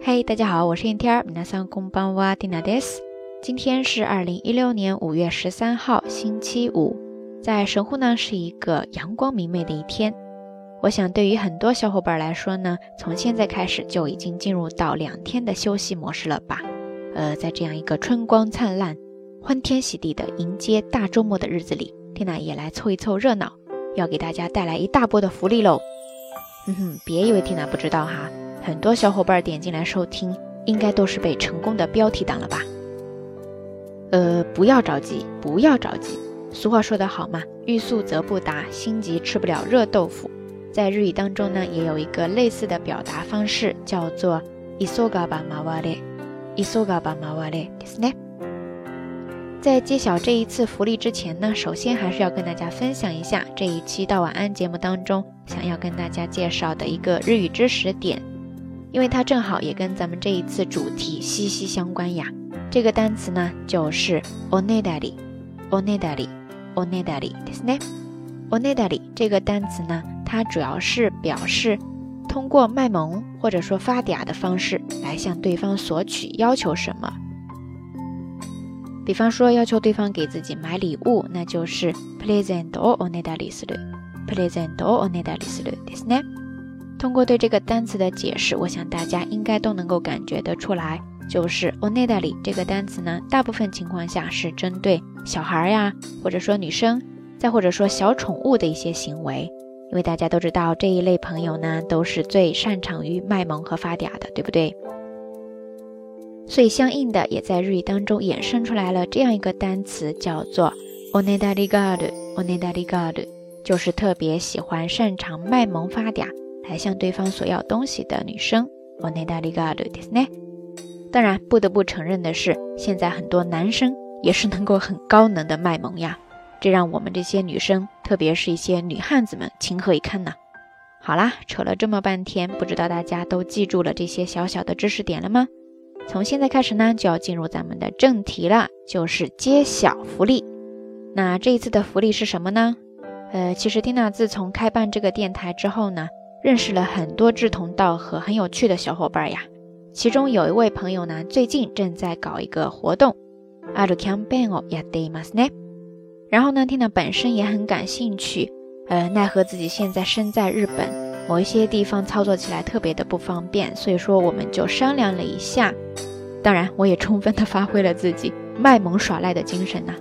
嘿，大家好，我是天天儿，皆さんこんばんは、ティナです。今天是二零一六年五月十三号，星期五，在神户呢是一个阳光明媚的一天。我想对于很多小伙伴来说呢，从现在开始就已经进入到两天的休息模式了吧？呃，在这样一个春光灿烂、欢天喜地的迎接大周末的日子里，缇娜也来凑一凑热闹，要给大家带来一大波的福利喽。哼哼，别以为缇娜不知道哈。 很多小伙伴点进来收听，应该都是被成功的标题党了吧？呃，不要着急，不要着急。俗话说得好嘛，欲速则不达，心急吃不了热豆腐。在日语当中呢，也有一个类似的表达方式，叫做“イソガバマワレ”，イソガバマワレですね。在揭晓这一次福利之前呢，首先还是要跟大家分享一下这一期到晚安节目当中想要跟大家介绍的一个日语知识点。 因为它正好也跟咱们这一次主题息息相关呀。这个单词呢，就是 onedari，onedari，onedari，ですね。onedari 这个单词呢，它主要是表示通过卖萌或者说发嗲的方式来向对方索取要求什么。比方说，要求对方给自己买礼物，那就是 present o onedari する，present o onedari するですね。 通过对这个单词的解释，我想大家应该都能够感觉得出来，就是 onedali 这个单词呢，大部分情况下是针对小孩呀，或者说女生，再或者说小宠物的一些行为。因为大家都知道这一类朋友呢，都是最擅长于卖萌和发嗲的，对不对？所以相应的也在日语当中衍生出来了这样一个单词，叫做 onedari gard，onedari gard，就是特别喜欢擅长卖萌发嗲。来向对方索要东西的女生，当然，不得不承认的是，现在很多男生也是能够很高能的卖萌呀，这让我们这些女生，特别是一些女汉子们情何以堪呢？好啦，扯了这么半天，不知道大家都记住了这些小小的知识点了吗？从现在开始呢，就要进入咱们的正题了，就是揭晓福利。那这一次的福利是什么呢？呃，其实缇娜自从开办这个电台之后呢。认识了很多志同道合、很有趣的小伙伴呀。其中有一位朋友呢，最近正在搞一个活动，あるキャンペーンをやっていますね。然后呢，缇娜本身也很感兴趣，呃，奈何自己现在身在日本，某一些地方操作起来特别的不方便，所以说我们就商量了一下。当然，我也充分的发挥了自己卖萌耍赖的精神呐。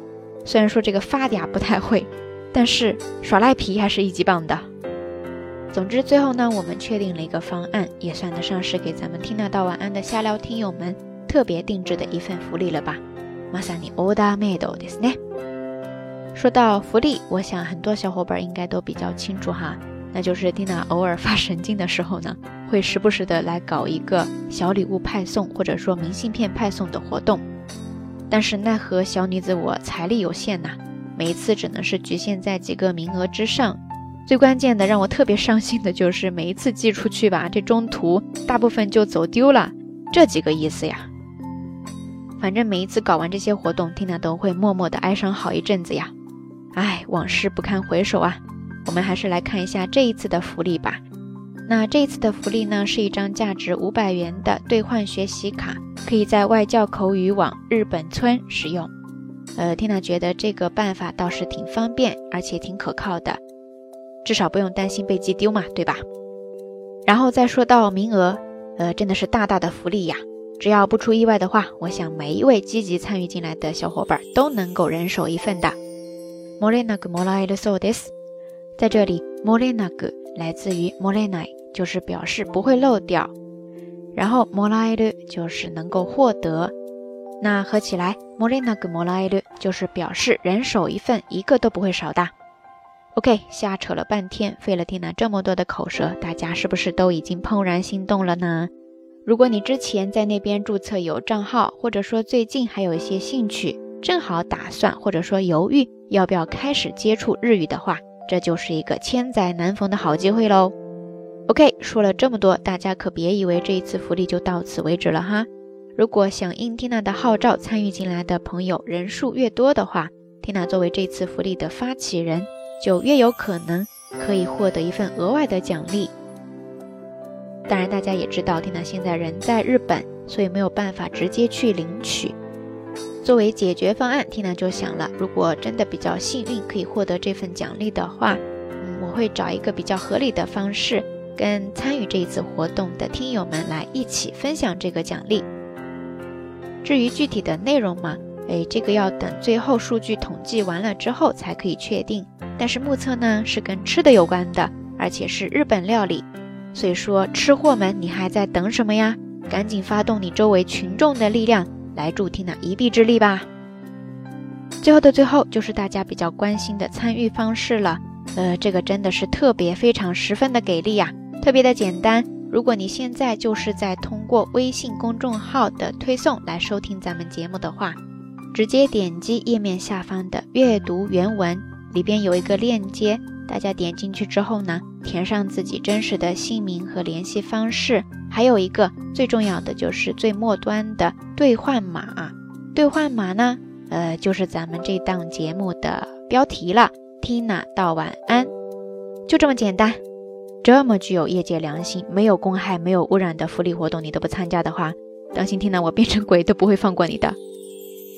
虽然说这个发嗲不太会，但是耍赖皮还是一级棒的。 总之，最后呢，我们确定了一个方案，也算得上是给咱们听得到晚安的下聊听友们特别定制的一份福利了吧。马萨尼オダメドですね。说到福利，我想很多小伙伴应该都比较清楚哈，那就是缇娜偶尔发神经的时候呢，会时不时的来搞一个小礼物派送或者说明信片派送的活动。但是奈何小女子我财力有限呐，每一次只能是局限在几个名额之上。 最关键的，让我特别伤心的就是每一次寄出去吧，这中途大部分就走丢了，这几个意思呀。反正每一次搞完这些活动，缇娜都会默默的哀伤好一阵子呀。唉，往事不堪回首啊。我们还是来看一下这一次的福利吧。那这一次的福利呢，是一张价值五百元的兑换学习卡，可以在外教口语网日本村使用。呃，缇娜觉得这个办法倒是挺方便，而且挺可靠的。至少不用担心被寄丢嘛，对吧？然后再说到名额，呃，真的是大大的福利呀！只要不出意外的话，我想每一位积极参与进来的小伙伴都能够人手一份的。モレナグモラエルソです。在这里，モレナグ来自于モレナイ，就是表示不会漏掉。然后モラエル就是能够获得。那合起来，モレナグモラエル就是表示人手一份，一个都不会少的。 OK，瞎扯了半天，费了缇娜这么多的口舌，大家是不是都已经怦然心动了呢？如果你之前在那边注册有账号，或者说最近还有一些兴趣，正好打算或者说犹豫要不要开始接触日语的话，这就是一个千载难逢的好机会喽。OK，说了这么多，大家可别以为这一次福利就到此为止了哈。如果响应缇娜的号召参与进来的朋友人数越多的话，缇娜作为这次福利的发起人。就越有可能可以获得一份额外的奖励。当然，大家也知道，缇娜现在人在日本，所以没有办法直接去领取。作为解决方案，缇娜就想了，如果真的比较幸运可以获得这份奖励的话，嗯，我会找一个比较合理的方式，跟参与这一次活动的听友们来一起分享这个奖励。至于具体的内容嘛，哎，这个要等最后数据统计完了之后才可以确定。但是目测呢是跟吃的有关的，而且是日本料理，所以说吃货们，你还在等什么呀？赶紧发动你周围群众的力量，来助听娜一臂之力吧！最后的最后，就是大家比较关心的参与方式了。呃，这个真的是特别非常十分的给力呀，特别的简单。如果你现在就是在通过微信公众号的推送来收听咱们节目的话，直接点击页面下方的阅读原文，里边有一个链接，大家点进去之后呢，填上自己真实的姓名和联系方式，还有一个最重要的就是最末端的兑换码。兑换码呢，呃，就是咱们这档节目的标题了，Tina 道晚安，就这么简单。这么具有业界良心、没有公害、没有污染的福利活动，你都不参加的话，当心听了我变成鬼都不会放过你的。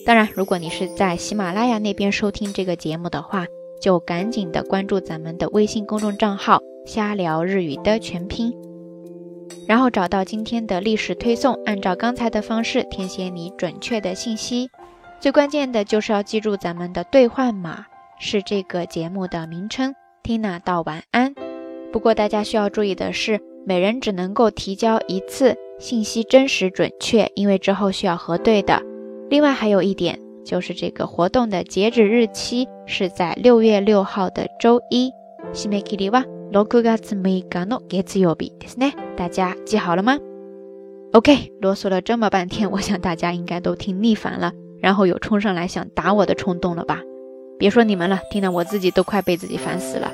当然，如果你是在喜马拉雅那边收听这个节目的话，就赶紧的关注咱们的微信公众账号“瞎聊日语”的全拼，然后找到今天的历史推送，按照刚才的方式填写你准确的信息。最关键的就是要记住咱们的兑换码是这个节目的名称，Tina 道晚安。不过大家需要注意的是，每人只能够提交一次，信息真实准确，因为之后需要核对的。另外还有一点，就是这个活动的截止日期是在六月六号的周一。西梅基里哇，六月四日の月曜日ですね。大家记好了吗？OK，啰嗦了这么半天，我想大家应该都听腻烦了，然后有冲上来想打我的冲动了吧？别说你们了，听得我自己都快被自己烦死了。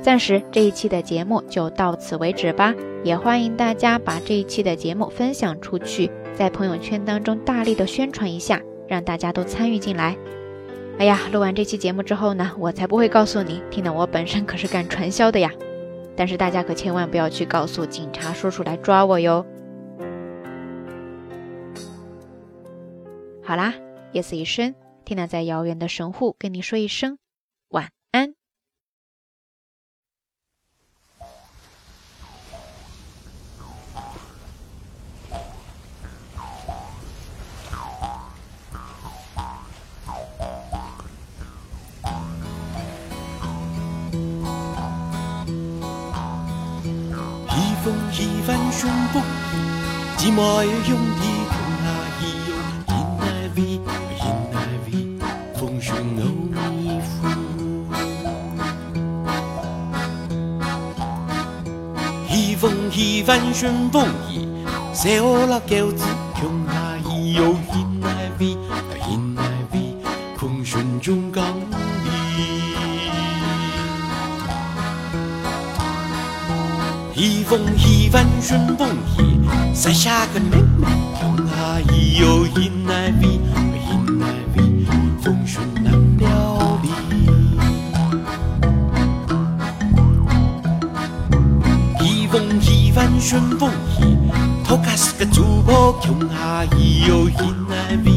暂时这一期的节目就到此为止吧，也欢迎大家把这一期的节目分享出去，在朋友圈当中大力的宣传一下， 让大家都参与进来。哎呀，录完这期节目之后呢，我才不会告诉你，听的我本身可是干传销的呀。但是大家可千万不要去告诉警察叔叔来抓我哟。好啦，夜色已深，听娜在遥远的神户跟你说一声。一帆顺风，寂寞也用的空啊咿哟，因爱为，因爱为，风顺欧尼夫。一风一帆顺风意，塞欧拉狗子穷啊咿哟，因爱为，风一帆顺风意，三下个妹妹用啊咿哟，因爱为，因爱为，风顺难了离。一风一帆顺风意，头卡是个主播用啊咿哟，因爱为，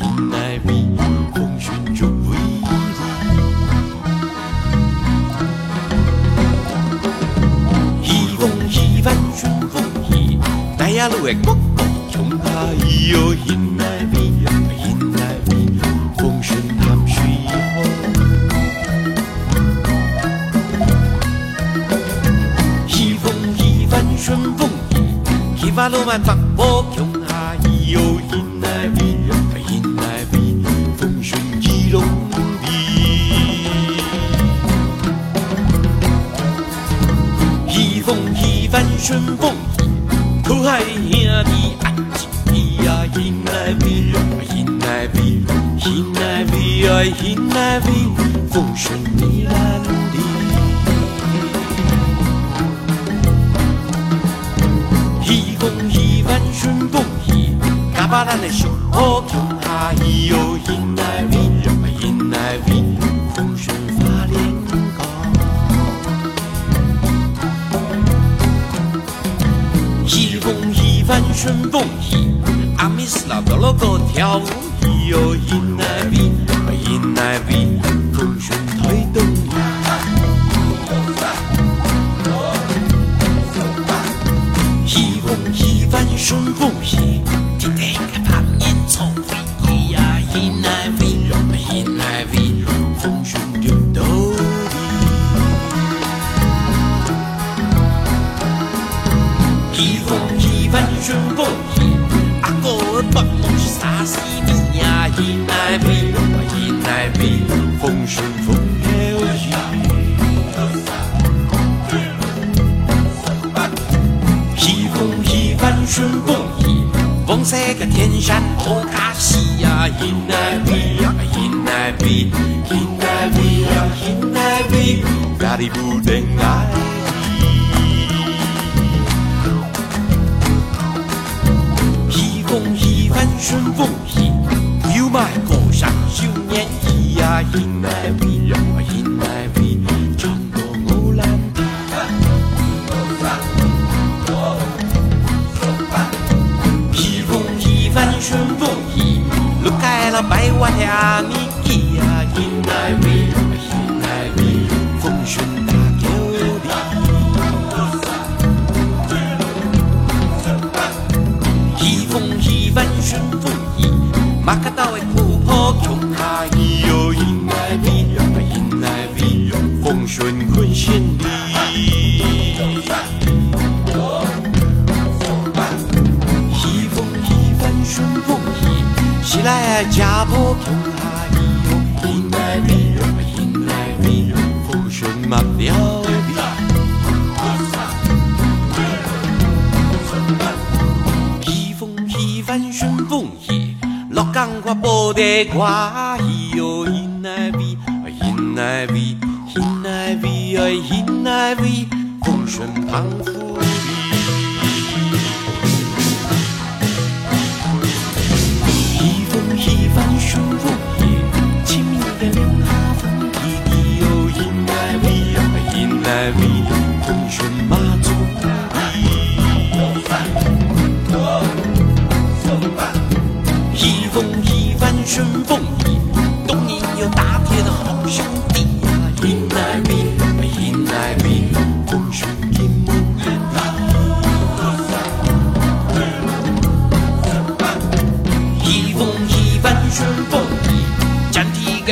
因爱为，呀路的国国，穷啊咿哟，因爱为，因爱为，风顺南水河。一风一帆顺风意，一把路万丈坡，穷啊咿哟，因爱为，因爱为，风顺基隆地。一风一帆顺风。苦海兄弟爱情呀，因爱为，因爱为，因爱为啊，因爱为，风顺你兰的。一风一帆顺风意，嘎巴咱的生活穷哈伊哟，因爱为，因爱为，帆顺风喜，阿弥斯拉多罗个跳舞喜哟，咿奈比，咿奈比，风旋推动你。喜风一帆顺风喜，天风喜帆顺风喜，阿哥的梦是啥西米呀？一来比，迎来比，风顺风了喜。喜风一帆顺风喜，风色个天山好卡西呀！一来比呀，一来比，迎来比呀，一来比，咖喱不等爱一帆顺风喜，有买过上九年衣呀！迎来比呀，迎来比，唱歌我蓝的。喜风一帆顺风喜，路开了百万呀米风顺马了的。喜风喜帆顺风喜，落港我报得挂喜哟，迎来比，迎来比，迎来比，哎，迎来比，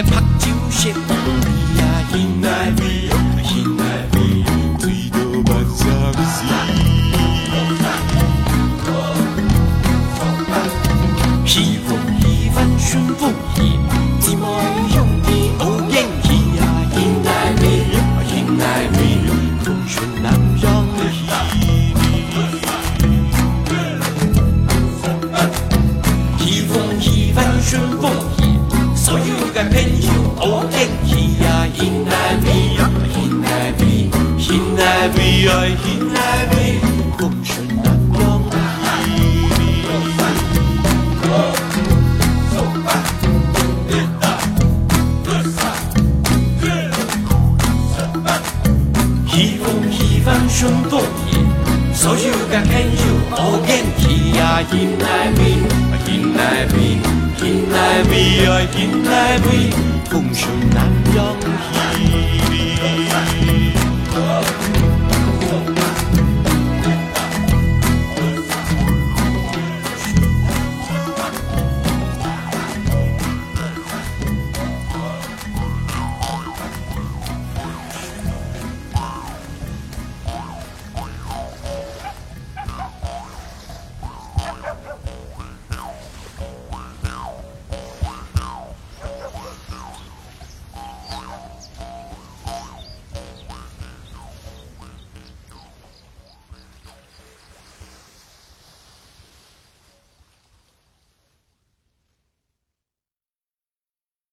拍酒先风喜帆顺风喜，所有的朋友好天气呀，迎来比，迎来比，迎来比呀，迎来比，风顺南洋喜。